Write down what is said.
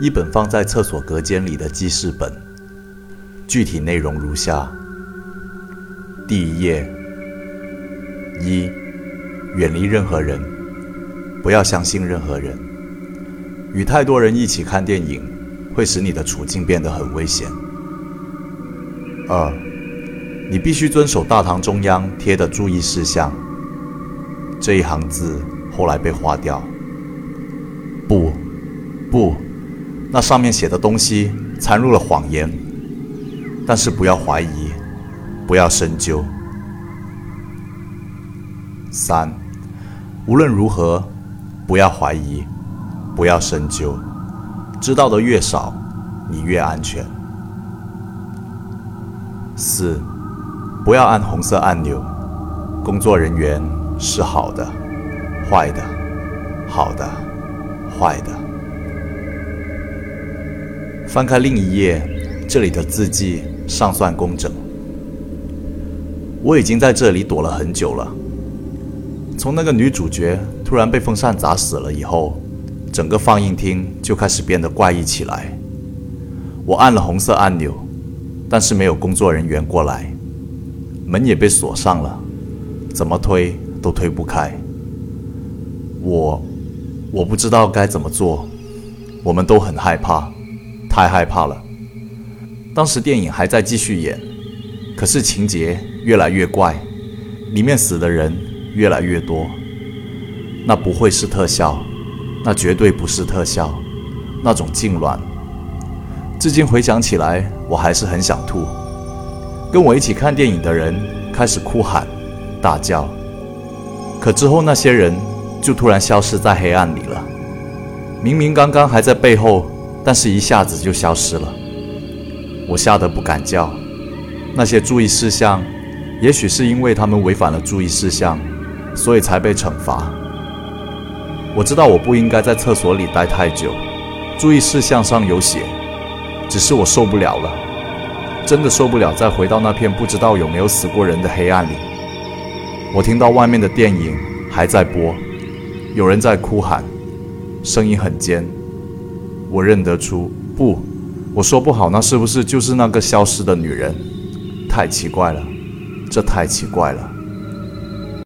一本放在厕所隔间里的记事本，具体内容如下：第一页，一，远离任何人，不要相信任何人。与太多人一起看电影，会使你的处境变得很危险。二，你必须遵守大堂中央贴的注意事项。这一行字后来被划掉。不，那上面写的东西掺入了谎言。但是不要怀疑，不要深究。三，无论如何，不要怀疑，不要深究。知道的越少，你越安全。四，不要按红色按钮。工作人员是好的，坏的，好的，坏的。翻开另一页，这里的字迹尚算工整。我已经在这里躲了很久了。从那个女主角突然被风扇砸死了以后，整个放映厅就开始变得怪异起来。我按了红色按钮。但是没有工作人员过来，门也被锁上了，怎么推都推不开。我，我不知道该怎么做，我们都很害怕，太害怕了。当时电影还在继续演，可是情节越来越怪，里面死的人越来越多。那不会是特效，那绝对不是特效，那种痉挛。至今回想起来，我还是很想吐。跟我一起看电影的人开始哭喊、大叫，可之后那些人就突然消失在黑暗里了。明明刚刚还在背后，但是一下子就消失了。我吓得不敢叫。那些注意事项，也许是因为他们违反了注意事项，所以才被惩罚。我知道我不应该在厕所里待太久。注意事项上有写。只是我受不了了，真的受不了再回到那片不知道有没有死过人的黑暗里。我听到外面的电影还在播，有人在哭喊，声音很尖。我认得出，不，我说不好，那是不是就是那个消失的女人？太奇怪了，这太奇怪了。